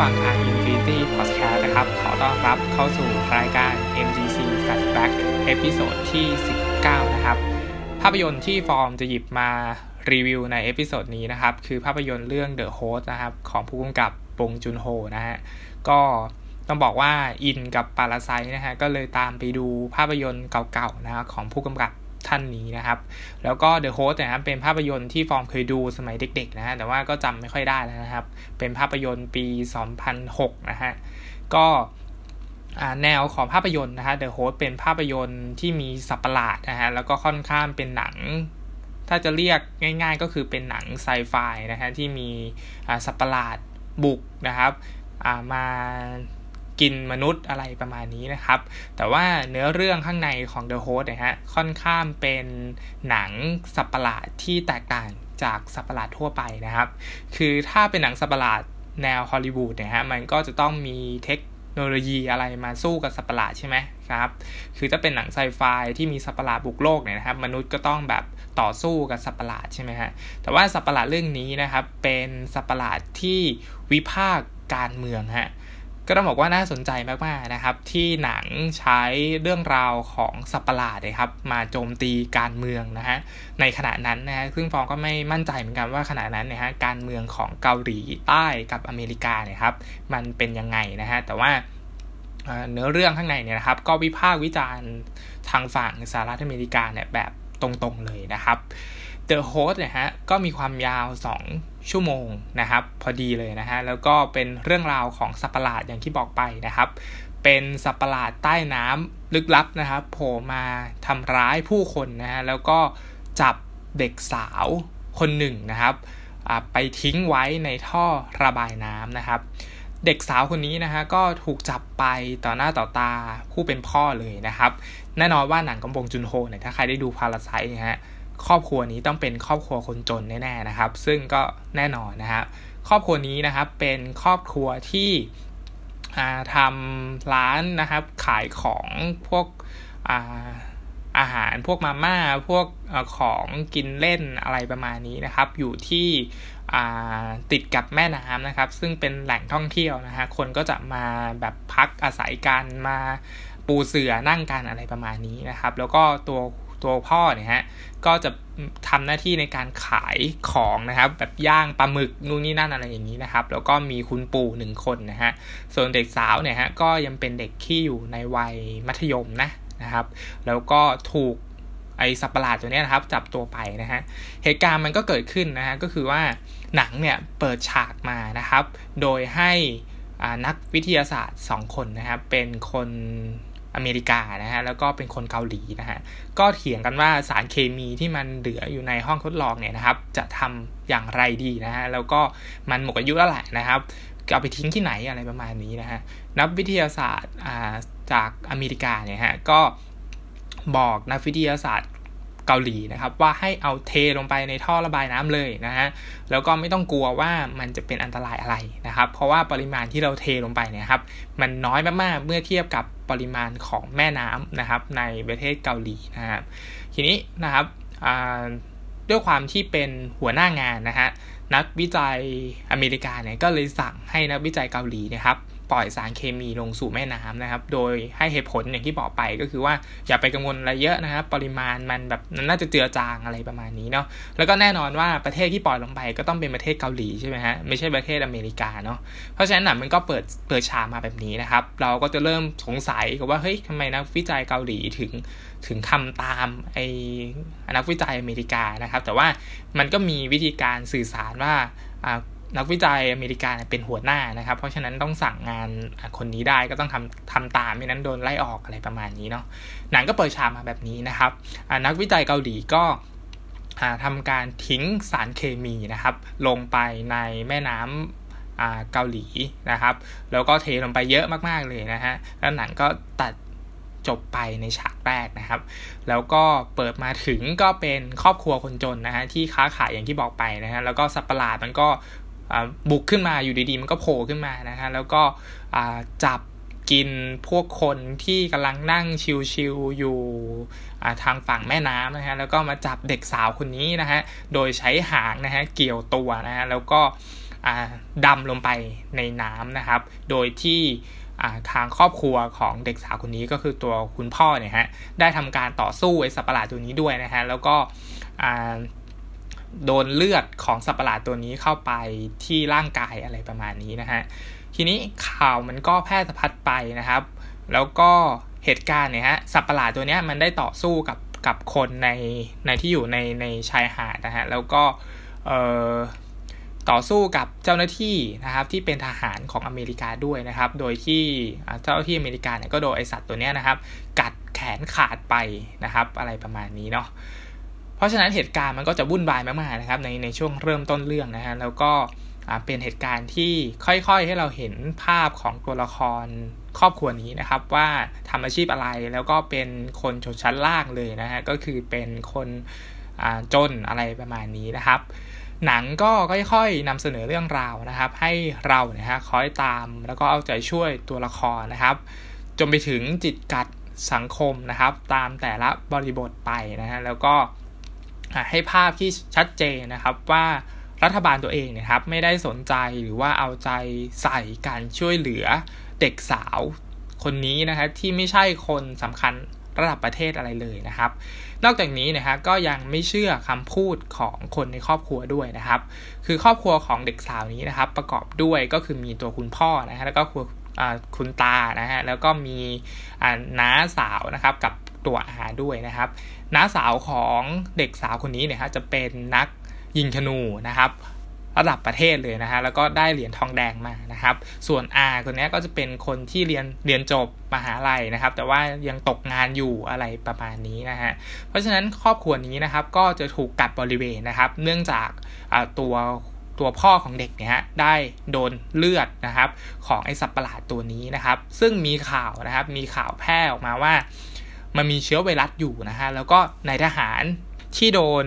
สวัสดีท่านผู้ฟังทาง Infinity Podcast นะครับ ขอต้อนรับเข้าสู่รายการ MDC Flashback episode ที่ 19 นะครับ ภาพยนตร์ที่ฟอร์มจะหยิบมารีวิวใน episode นี้นะครับ คือภาพยนตร์เรื่อง The Host นะครับ ของผู้กำกับบงจุนโฮนะฮะ ก็ต้องบอกว่าอินกับ Parasite นะฮะ ก็เลยตามไปดูภาพยนตร์เก่าๆนะครับของผู้กำกับ ท่านนี้นะครับ แล้วก็ The Host นะครับเป็นภาพยนตร์ที่ฟอร์มเคยดูสมัยเด็กๆนะฮะแต่ว่าก็จำไม่ค่อยได้แล้วนะครับ เป็นภาพยนตร์ปี 2006 นะฮะก็แนวของภาพยนตร์นะฮะ The Host เป็นภาพยนตร์ที่มีสัปหลาดนะฮะแล้วก็ค่อนข้างเป็นหนังถ้าจะเรียกง่าย ๆ ก็คือเป็นหนังไซไฟนะฮะที่มีสัปหลาดบุกนะครับมา กินมนุษย์อะไรประมาณนี้นะครับ แต่ว่าเนื้อเรื่องข้างในของ The Host นะฮะค่อนข้างเป็นหนังสัปหลาดที่แตกต่างจากสัปหลาดทั่วไปนะครับ คือถ้าเป็นหนังสัปหลาดแนวฮอลลีวูดเนี่ยฮะมันก็จะต้องมีเทคโนโลยีอะไรมาสู้กับสัปหลาดใช่ไหมครับ คือถ้าเป็นหนังไซไฟที่มีสัปหลาดบุกโลกเนี่ยนะครับ มนุษย์ก็ต้องแบบต่อสู้กับสัปหลาดใช่ไหมฮะ แต่ว่าสัปหลาดเรื่องนี้นะครับ เป็นสัปหลาดที่วิพากษ์การเมืองฮะ ก็ต้องบอกว่าน่าสนใจมากๆนะครับ ที่หนังใช้เรื่องราวของสัปหลาดนะครับ มาโจมตีการเมืองนะฮะในขณะนั้นนะฮะซึ่งฟองก็ไม่มั่นใจเหมือนกันว่าขณะนั้นเนี่ยฮะการเมืองของเกาหลีใต้กับอเมริกาเนี่ยครับ มันเป็นยังไงนะฮะแต่ว่าเนื้อเรื่องข้างในเนี่ยนะครับ ก็วิพากษ์วิจารณ์ทางฝั่งสหรัฐอเมริกาเนี่ยแบบตรงๆเลยนะครับ The Host เนี่ยฮะก็มีความยาว 2 ชั่วโมงนะครับ พอดีเลยนะฮะ แล้วก็เป็นเรื่องราวของสัปหลาดอย่างที่บอกไปนะครับ เป็นสัปหลาดใต้น้ำลึกลับนะครับโผล่มาทำร้ายผู้คนนะฮะ แล้วก็จับเด็กสาวคนหนึ่งนะครับไปทิ้งไว้ในท่อระบายน้ำนะครับ เด็กสาวคนนี้นะฮะก็ถูกจับไปต่อหน้าต่อตาผู้เป็นพ่อเลยนะครับ แน่นอนว่าหนังกำบงจุนโฮเนี่ยถ้าใครได้ดูพาราไซนะฮะ ครอบครัวนี้ต้องเป็นครอบครัวคนจนแน่ๆนะครับ ซึ่งก็แน่นอนนะครับครอบครัวนี้นะครับเป็นครอบครัวที่ทำร้านนะครับขายของพวกอาอาหารพวกมาม่าพวกของกินเล่นอะไรประมาณนี้นะครับ อยู่ที่ติดกับแม่น้ำนะครับ ซึ่งเป็นแหล่งท่องเที่ยวนะฮะคนก็จะมาแบบพักอาศัยกันมาปูเสือนั่งกันอะไรประมาณนี้นะครับ แล้วก็ตัว ตัวพ่อเนี่ยฮะก็จะทำหน้าที่ในการขายของนะครับแบบย่างปลาหมึกนู่นนี่นั่นอะไรอย่างนี้นะครับ แล้วก็มีคุณปู่หนึ่งคนนะฮะส่วนเด็กสาวเนี่ยฮะก็ยังเป็นเด็กที่อยู่ในวัยมัธยมนะนะครับ แล้วก็ถูกไอสัปหลาดตัวนี้นะครับ จับตัวไปนะฮะเหตุการณ์มันก็เกิดขึ้นนะฮะก็คือว่าหนังเนี่ยเปิดฉากมานะครับ โดยให้นักวิทยาศาสตร์ 2 คนนะครับเป็นคน อเมริกานะฮะแล้วก็เป็นคนเกาหลีนะฮะก็เถียงกันว่าสารเคมีที่มันเหลืออยู่ในห้องทดลองเนี่ยนะครับ จะทำอย่างไรดีนะฮะแล้วก็มันหมดอายุแล้วแหละนะครับเอาไปทิ้งที่ไหนอะไรประมาณนี้นะฮะนักวิทยาศาสตร์จากอเมริกาเนี่ยฮะก็บอกนักวิทยาศาสตร์เกาหลีนะครับว่าให้เอาเทลงไปในท่อระบายน้ำเลยนะฮะแล้วก็ไม่ต้องกลัวว่ามันจะเป็นอันตรายอะไรนะครับ เพราะว่าปริมาณที่เราเทลงไปเนี่ยครับมันน้อยมากๆเมื่อเทียบกับ ปริมาณของแม่น้ำนะครับในประเทศเกาหลีนะครับทีนี้นะครับด้วยความที่เป็นหัวหน้างานนะฮะนักวิจัยอเมริกาเนี่ยก็เลยสั่งให้นักวิจัยเกาหลีนะครับ ปล่อยสารเคมีลงสู่แม่น้ำนะครับ โดยให้เหตุผลอย่างที่บอกไปก็คือว่าอย่าไปกังวลอะไรเยอะนะครับ ปริมาณมันแบบน่าจะเจือจางอะไรประมาณนี้เนาะแล้วก็แน่นอนว่าประเทศที่ปล่อยลงไปก็ต้องเป็นประเทศเกาหลีใช่ไหมฮะไม่ใช่ประเทศอเมริกาเนาะเพราะฉะนั้นนังมันก็เปิดเปิดฉากมาแบบนี้นะครับ เราก็จะเริ่มสงสัยกับว่าเฮ้ยทำไมนักวิจัยเกาหลีถึงถึงทำตามไอ้นักวิจัยอเมริกานะครับ แต่ว่ามันก็มีวิธีการสื่อสารว่า นักวิจัยอเมริกาเป็นหัวหน้านะครับ เพราะฉะนั้นต้องสั่งงานคนนี้ได้ก็ต้องทำทำตามไม่นั้นโดนไล่ออกอะไรประมาณนี้เนาะหนังก็เปิดฉากมาแบบนี้นะครับนักวิจัยเกาหลีก็ทำการทิ้งสารเคมีนะครับ ลงไปในแม่น้ำเกาหลีนะครับ แล้วก็เทลงไปเยอะมากๆเลยนะฮะแล้วหนังก็ตัดจบไปในฉากแรกนะครับ แล้วก็เปิดมาถึงก็เป็นครอบครัวคนจนนะฮะที่ค้าขายอย่างที่บอกไปนะฮะแล้วก็สัปปหลาดมันก็ บุกขึ้นมาอยู่ดีๆ มันก็โผล่ขึ้นมานะฮะแล้วก็จับกินพวกคนที่กำลังนั่งชิลๆอยู่ทางฝั่งแม่น้ำนะฮะแล้วก็มาจับเด็กสาวคนนี้นะฮะโดยใช้หางนะฮะเกี่ยวตัวนะฮะแล้วก็ดำลงไปในน้ำนะครับ โดยที่ทางครอบครัวของเด็กสาวคนนี้ก็คือตัวคุณพ่อเนี่ยฮะได้ทำการต่อสู้ไอ้สัตว์ประหลาดตัวนี้ด้วยนะฮะแล้วก็ โดนเลือดของสัตว์ประหลาดตัวนี้เข้าไปที่ร่างกายอะไรประมาณนี้นะฮะทีนี้ข่าวมันก็แพร่สะพัดไปนะครับ แล้วก็เหตุการณ์เนี่ยฮะสัตว์ประหลาดตัวนี้มันได้ต่อสู้กับกับคนในในที่อยู่ในในชายหาดนะฮะแล้วก็เอ่อต่อสู้กับเจ้าหน้าที่นะครับที่เป็นทหารของอเมริกาด้วยนะครับ โดยที่เจ้าที่อเมริกาเนี่ยก็โดนไอสัตว์ตัวนี้นะครับ กัดแขนขาดไปนะครับ อะไรประมาณนี้เนาะ เพราะฉะนั้นเหตุการณ์มันก็จะวุ่นวายมากๆนะครับในในช่วงเริ่มต้นเรื่องนะฮะแล้วก็เป็นเหตุการณ์ที่ค่อยๆให้เราเห็นภาพของตัวละครครอบครัวนี้นะครับ ว่าทำอาชีพอะไรแล้วก็เป็นคนชนชั้นล่างเลยนะฮะก็คือเป็นคนจนอะไรประมาณนี้นะครับ หนังก็ค่อยๆนำเสนอเรื่องราวนะครับ ให้เราเนี่ยฮะคอยตามแล้วก็เอาใจช่วยตัวละครนะครับ จนไปถึงจิตกัดสังคมนะครับ ตามแต่ละบริบทไปนะฮะแล้วก็ ให้ภาพที่ชัดเจนนะครับว่ารัฐบาลตัวเองเนี่ยครับไม่ได้สนใจหรือว่าเอาใจใส่การช่วยเหลือเด็กสาวคนนี้นะครับที่ไม่ใช่คนสำคัญระดับประเทศอะไรเลยนะครับ นอกจากนี้นะครับก็ยังไม่เชื่อคำพูดของคนในครอบครัวด้วยนะครับ คือครอบครัวของเด็กสาวนี้นะครับ ประกอบด้วยก็คือมีตัวคุณพ่อนะฮะแล้วก็คุณตานะฮะแล้วก็มีน้าสาวนะครับกับ ตัวอาด้วยนะครับน้าสาวของเด็กสาวคนนี้เนี่ยฮะจะเป็นนักยิงธนูนะครับระดับประเทศเลยนะฮะแล้วก็ได้เหรียญทองแดงมานะครับ ส่วน R คนนี้ก็จะเป็นคนที่เรียนเรียนจบมหาลัยนะครับ แต่ว่ายังตกงานอยู่อะไรประมาณนี้นะฮะเพราะฉะนั้นครอบครัวนี้นะครับก็จะถูกกัดบริเวณนะครับ เนื่องจากตัวตัวพ่อของเด็กเนี่ยได้โดนเลือดนะครับ ของไอสัตว์ประหลาดตัวนี้นะครับ ซึ่งมีข่าวนะครับมีข่าวแพร่ออกมาว่า มันมีเชื้อไวรัสอยู่นะฮะ แล้วก็นายทหารที่โดน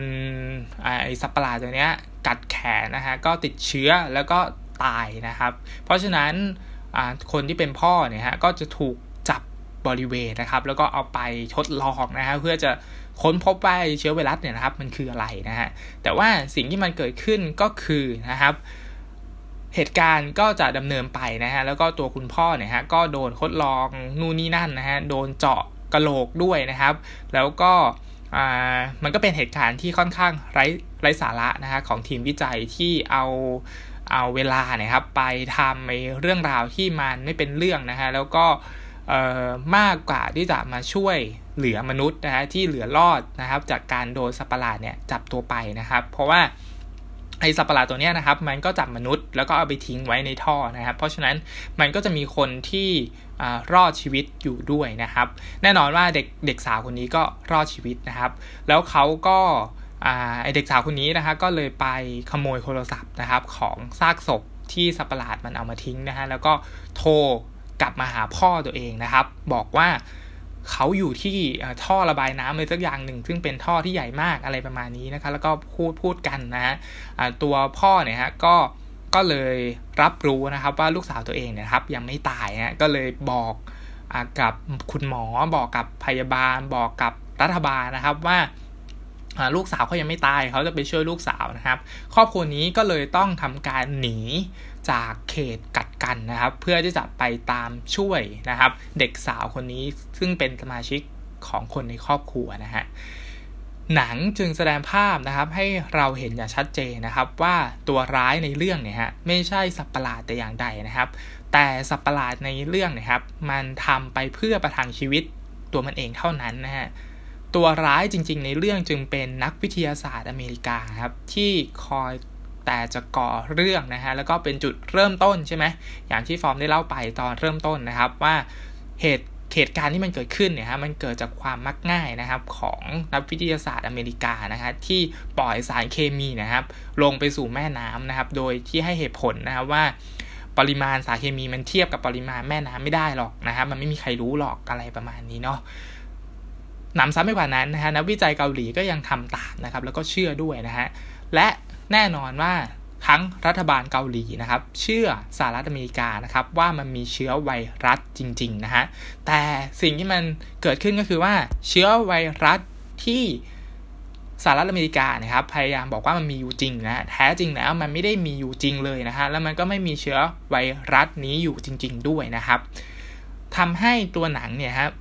ไอสัตว์ประหลาดตัวนี้กัดแขนนะฮะ ก็ติดเชื้อแล้วก็ตายนะครับ เพราะฉะนั้นคนที่เป็นพ่อเนี่ยฮะก็จะถูกจับบริเวณนะครับ แล้วก็เอาไปทดลองนะฮะเพื่อจะค้นพบว่าเชื้อไวรัสเนี่ยนะครับมันคืออะไรนะฮะแต่ว่าสิ่งที่มันเกิดขึ้นก็คือนะครับ เหตุการณ์ก็จะดำเนินไปนะฮะแล้วก็ตัวคุณพ่อเนี่ยฮะก็โดนทดลองนู่นนี่นั่นนะฮะโดนเจาะ กระโหลกด้วยนะครับ แล้วก็มันก็เป็นเหตุการณ์ที่ค่อนข้างไร้ไร้สาระนะฮะของทีมวิจัยที่เอาเอาเวลาเนี่ยครับไปทำในเรื่องราวที่มันไม่เป็นเรื่องนะฮะแล้วก็มากกว่าที่จะมาช่วยเหลือมนุษย์นะฮะที่เหลือรอดนะครับ จากการโดนสัปหลาดเนี่ยจับตัวไปนะครับ เพราะว่า ไอสัตว์ประหลาดตัวนี้นะครับ มันก็จับมนุษย์แล้วก็เอาไปทิ้งไว้ในท่อนะครับ เพราะฉะนั้นมันก็จะมีคนที่รอดชีวิตอยู่ด้วยนะครับ แน่นอนว่าเด็กเด็กสาวคนนี้ก็รอดชีวิตนะครับ แล้วเขาก็ไอเด็กสาวคนนี้นะครับก็เลยไปขโมยโทรศัพท์นะครับของซากศพที่สัตว์ประหลาดมันเอามาทิ้งนะฮะแล้วก็โทรกลับมาหาพ่อตัวเองนะครับ บอกว่า เขาอยู่ที่ท่อระบายน้ำเลยสักอย่างหนึ่ง ซึ่งเป็นท่อที่ใหญ่มากอะไรประมาณนี้นะคะ แล้วก็พูดพูดกันนะฮะตัวพ่อเนี่ยฮะก็ก็เลยรับรู้นะครับว่าลูกสาวตัวเองเนี่ยครับยังไม่ตายนะก็เลยบอกอกับคุณหมอบอกกับพยาบาล บอกกับรัฐบาลนะครับว่าลูกสาวเขายังไม่ตายเขาจะไปช่วยลูกสาวนะครับ ครอบครัวนี้ก็เลยต้องทำการหนี จากเขตกัดกันนะครับ เพื่อที่จะไปตามช่วยนะครับ เด็กสาวคนนี้ซึ่งเป็นสมาชิกของคนในครอบครัวนะฮะหนังจึงแสดงภาพนะครับให้เราเห็นอย่างชัดเจนนะครับ ว่าตัวร้ายในเรื่องเนี่ยฮะไม่ใช่สัตว์ประหลาดแต่อย่างใดนะครับ แต่สัตว์ประหลาดในเรื่องนะครับ มันทำไปเพื่อประทังชีวิตตัวมันเองเท่านั้นนะฮะตัวร้ายจริง ๆ ในเรื่องจึงเป็นนักวิทยาศาสตร์อเมริกาครับที่คอย แต่จะก่อเรื่องนะฮะแล้วก็เป็นจุดเริ่มต้นใช่ไหมอย่างที่ฟอร์มได้เล่าไปตอนเริ่มต้นนะครับว่าเหตุเหตุการณ์ที่มันเกิดขึ้นเนี่ยฮะมันเกิดจากความมักง่ายนะครับของนักวิทยาศาสตร์อเมริกานะฮะที่ปล่อยสารเคมีนะครับ ลงไปสู่แม่น้ำนะครับ โดยที่ให้เหตุผลนะครับว่า ปริมาณสารเคมีมันเทียบกับปริมาณแม่น้ำไม่ได้หรอกนะครับ มันไม่มีใครรู้หรอกอะไรประมาณนี้เนาะนำซ้ำไปกว่านั้นนะฮะนักวิจัยเกาหลีก็ยังทำตามนะครับ แล้วก็เชื่อด้วยนะฮะและ แน่นอนว่าทั้งรัฐบาลเกาหลีนะครับ เชื่อสหรัฐอเมริกานะครับ ว่ามันมีเชื้อไวรัสจริง ๆ นะฮะ แต่สิ่งที่มันเกิดขึ้นก็คือว่าเชื้อไวรัสที่สหรัฐอเมริกานะครับ พยายามบอกว่ามันมีอยู่จริงนะแท้จริงแล้วมันไม่ได้มีอยู่จริงเลยนะฮะแล้วมันก็ไม่มีเชื้อไวรัสนี้อยู่จริง ๆ ด้วยนะครับทำให้ตัวหนังเนี่ยครับ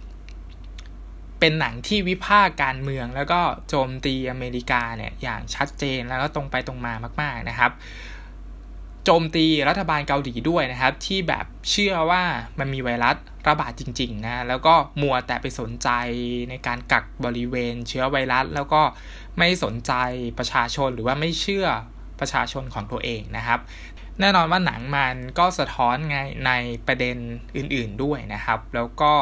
เป็นหนังที่วิพากษ์การเมือง แล้วก็โจมตีอเมริกาเนี่ยอย่างชัดเจนแล้วก็ตรงไปตรงมามาก ๆนะครับโจมตีรัฐบาลเกาหลีด้วยนะครับ ที่แบบเชื่อว่ามันมีไวรัสระบาดจริงๆนะแล้วก็มัวแต่ไปสนใจในการกักบริเวณเชื้อไวรัส แล้วก็ไม่สนใจประชาชนหรือว่าไม่เชื่อประชาชนของตัวเองนะครับ แน่นอนว่าหนังมันก็สะท้อนไงในประเด็นอื่นๆด้วยนะครับ แล้วก็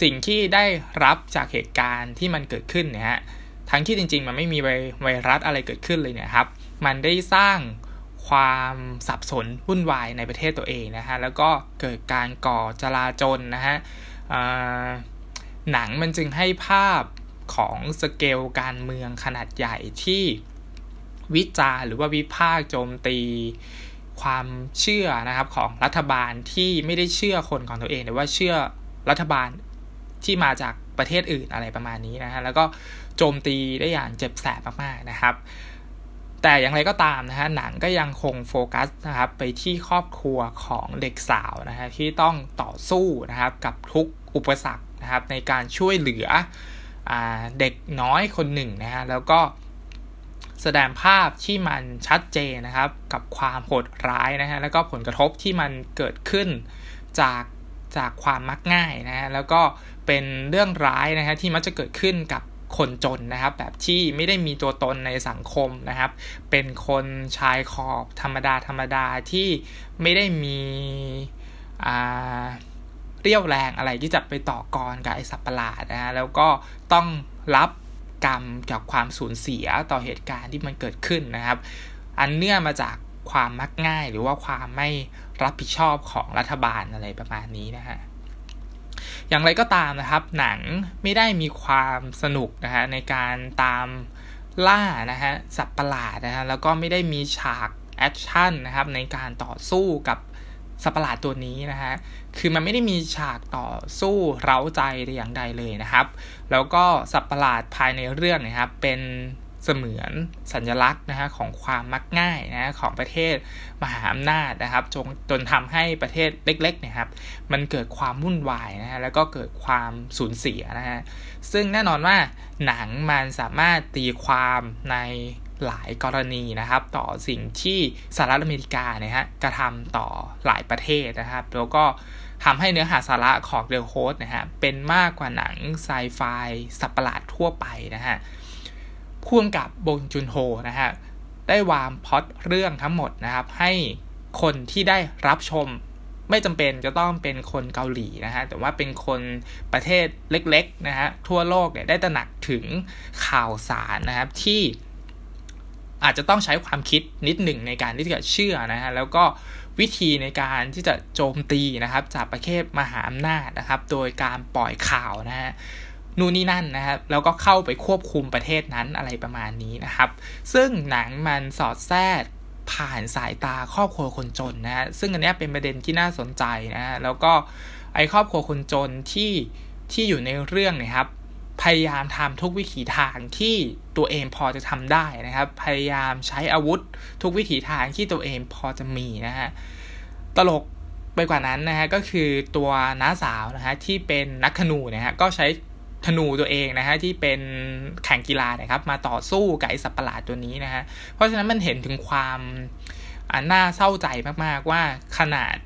สิ่งที่ได้รับจากเหตุการณ์ที่มันเกิดขึ้นเนี่ยฮะทั้งที่จริง ๆ มันไม่มีไวรัสอะไรเกิดขึ้นเลยเนี่ยครับ มันได้สร้างความสับสนวุ่นวายในประเทศตัวเองนะฮะแล้วก็เกิดการก่อจลาจลนะฮะหนังมันจึงให้ภาพของสเกลการเมืองขนาดใหญ่ที่วิจารหรือว่าวิพากษ์โจมตีความเชื่อนะครับของรัฐบาลที่ไม่ได้เชื่อคนของตัวเอง แต่ว่าเชื่อรัฐบาล ที่มาจากประเทศอื่นอะไรประมาณนี้นะฮะแล้วก็โจมตีได้อย่างเจ็บแสบมากๆนะครับ แต่อย่างไรก็ตามนะฮะหนังก็ยังคงโฟกัสนะครับไปที่ครอบครัวของเด็กสาวนะฮะที่ต้องต่อสู้นะครับกับทุกอุปสรรคนะครับในการช่วยเหลืออเด็กน้อยคนหนึ่งนะฮะแล้วก็แสดงภาพที่มันชัดเจนนะครับ กับความโหดร้ายนะฮะแล้วก็ผลกระทบที่มันเกิดขึ้นจาก จากความมักง่ายนะฮะแล้วก็เป็นเรื่องร้ายนะฮะที่มักจะเกิดขึ้นกับคนจนนะครับ แบบที่ไม่ได้มีตัวตนในสังคมนะครับ เป็นคนชายขอบธรรมดาธรรมดาที่ไม่ได้มีเรี่ยวแรงอะไรที่จะไปต่อกรกับไอสัตว์ประหลาดนะฮะแล้วก็ต้องรับกรรมกับความสูญเสียต่อเหตุการณ์ที่มันเกิดขึ้นนะครับ อันเนื่องมาจากความมักง่ายหรือว่าความไม่ รับผิดชอบของรัฐบาลอะไรประมาณนี้นะฮะอย่างไรก็ตามนะครับ หนังไม่ได้มีความสนุกนะฮะในการตามล่านะฮะสัตว์ประหลาดนะฮะแล้วก็ไม่ได้มีฉากแอคชั่นนะครับในการต่อสู้กับสัตว์ประหลาดตัวนี้นะฮะ คือมันไม่ได้มีฉากต่อสู้เร้าใจแต่อย่างใดเลยนะครับ แล้วก็สัตว์ประหลาดภายในเรื่องนะครับ เป็น เสมือนสัญลักษณ์นะฮะของความมักง่ายนะของประเทศมหาอำนาจนะครับจนจนทำให้ประเทศเล็กๆนี่ยครับมันเกิดความวุ่นวายนะฮะแล้วก็เกิดความสูญเสียนะฮะซึ่งแน่นอนว่าหนังมันสามารถตีความในหลายกรณีนะครับ ต่อสิ่งที่สหรัฐอเมริกาเนี่ยฮะกระทำต่อหลายประเทศนะครับ แล้วก็ทำให้เนื้อหาสาระของเดอะโฮสนะฮะเป็นมากกว่าหนังไซไฟสัปปะหลาดทั่วไปนะฮะ พ่วงกับบงจุนโฮนะฮะได้วางพอดเรื่องทั้งหมดนะครับให้คนที่ได้รับชมไม่จำเป็นจะต้องเป็นคนเกาหลีนะฮะ แต่ว่าเป็นคนประเทศเล็กๆนะฮะทั่วโลกเนี่ยได้ตระหนักถึงข่าวสารนะครับที่อาจจะต้องใช้ความคิดนิดหนึ่งในการที่จะเชื่อนะฮะ แล้วก็วิธีในการที่จะโจมตีนะครับ จากประเทศมหาอำนาจนะครับ โดยการปล่อยข่าวนะฮะ นู่นนี่นั่นนะครับแล้วก็เข้าไปควบคุมประเทศนั้นอะไรประมาณนี้นะครับ ซึ่งหนังมันสอดแทรกผ่านสายตาครอบครัวคนจนนะฮะซึ่งอันนี้เป็นประเด็นที่น่าสนใจนะฮะแล้วก็ไอครอบครัวคนจนที่ที่อยู่ในเรื่องนี่ยครับ พยายามทำทุกวิถีทางที่ตัวเองพอจะทำได้นะครับ พยายามใช้อาวุธทุกวิถีทางที่ตัวเองพอจะมีนะฮะตลกไปกว่านั้นนะฮะก็คือตัวน้าสาวนะฮะที่เป็นนักขนูนะฮะก็ใช้ ธนูตัวเองนะฮะที่เป็นแข่งกีฬานะครับ มาต่อสู้กับไอ้สัตว์ประหลาดตัวนี้นะฮะเพราะฉะนั้นมันเห็นถึงความน่าเศร้าใจมากๆว่าขนาด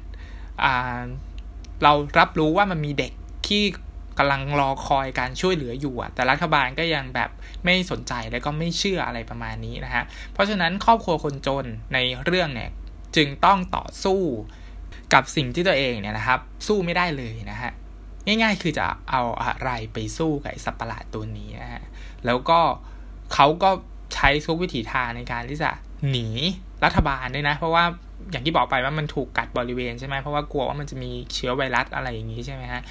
เรารับรู้ว่ามันมีเด็กที่กำลังรอคอยการช่วยเหลืออยู่แต่รัฐบาลก็ยังแบบไม่สนใจแล้วก็ไม่เชื่ออะไรประมาณนี้นะฮะเพราะฉะนั้นครอบครัวคนจนในเรื่องเนี่ยจึงต้องต่อสู้กับสิ่งที่ตัวเองเนี่ยนะครับ สู้ไม่ได้เลยนะฮะ ง่าย ๆ คือจะเอาอะไรไปสู้กับสัตว์ประหลาดตัวนี้นะฮะแล้วก็เขาก็ใช้ทุกวิถีทางในการที่จะหนีรัฐบาลด้วยนะ เพราะว่าอย่างที่บอกไปว่ามันถูกกัดบริเวณใช่ไหมเพราะว่ากลัวว่ามันจะมีเชื้อไวรัสอะไรอย่างนี้ใช่ไหมฮะ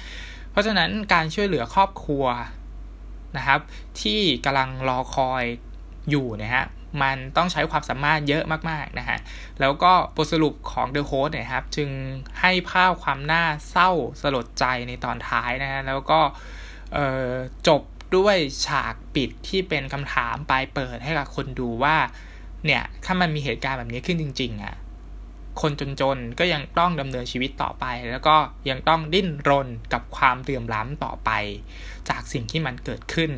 เพราะฉะนั้นการช่วยเหลือครอบครัวนะครับ ที่กำลังรอคอยอยู่นะฮะ มันต้องใช้ความสามารถเยอะมากๆนะฮะ แล้วก็บทสรุปของ The Host เนี่ยครับ จึงให้ภาพความน่าเศร้าสลดใจในตอนท้ายนะฮะ แล้วก็จบด้วยฉากปิดที่เป็นคำถามปลายเปิดให้กับคนดูว่า เนี่ย ถ้ามันมีเหตุการณ์แบบนี้ขึ้นจริง ๆอะ่ะคนจนๆ ก็ยังต้องดำเนินชีวิตต่อไป แล้วก็ยังต้องดิ้นรนกับความเดือมล้ำต่อไป จากสิ่งที่มันเกิดขึ้น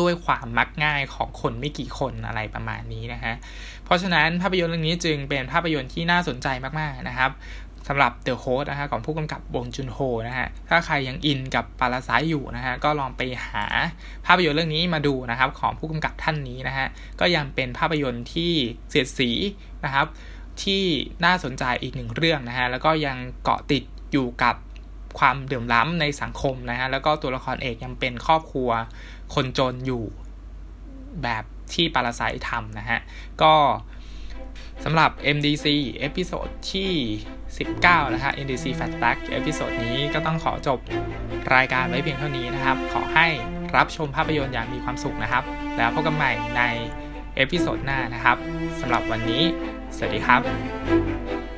ด้วยความมักง่ายของคนไม่กี่คนอะไรประมาณนี้นะฮะ เพราะฉะนั้นภาพยนตร์เรื่องนี้จึงเป็นภาพยนตร์ที่น่าสนใจมากๆนะครับสำหรับ The Host นะฮะของผู้กำกับบงจุนโฮนะฮะ ถ้าใครยังอินกับปาราไซอยู่นะฮะ ก็ลองไปหาภาพยนตร์เรื่องนี้มาดูนะครับ ของผู้กำกับท่านนี้นะฮะ ก็ยังเป็นภาพยนตร์ที่เสียดสีนะครับ ที่น่าสนใจอีกหนึ่งเรื่องนะฮะ แล้วก็ยังเกาะติดอยู่กับความเดือมล้ำในสังคมนะฮะ แล้วก็ตัวละครเอกยังเป็นครอบครัว คนจนอยู่แบบที่ Parasite ทำนะฮะ ก็สำหรับ MDC episode ที่ 19 นะฮะ MDC Fat Back เอพิโซดนี้ก็ต้องขอจบรายการไว้เพียงเท่านี้นะครับ ขอให้รับชมภาพยนตร์อย่างมีความสุขนะครับ แล้วพบกันใหม่ใน episode หน้านะครับสำหรับวันนี้ สวัสดีครับ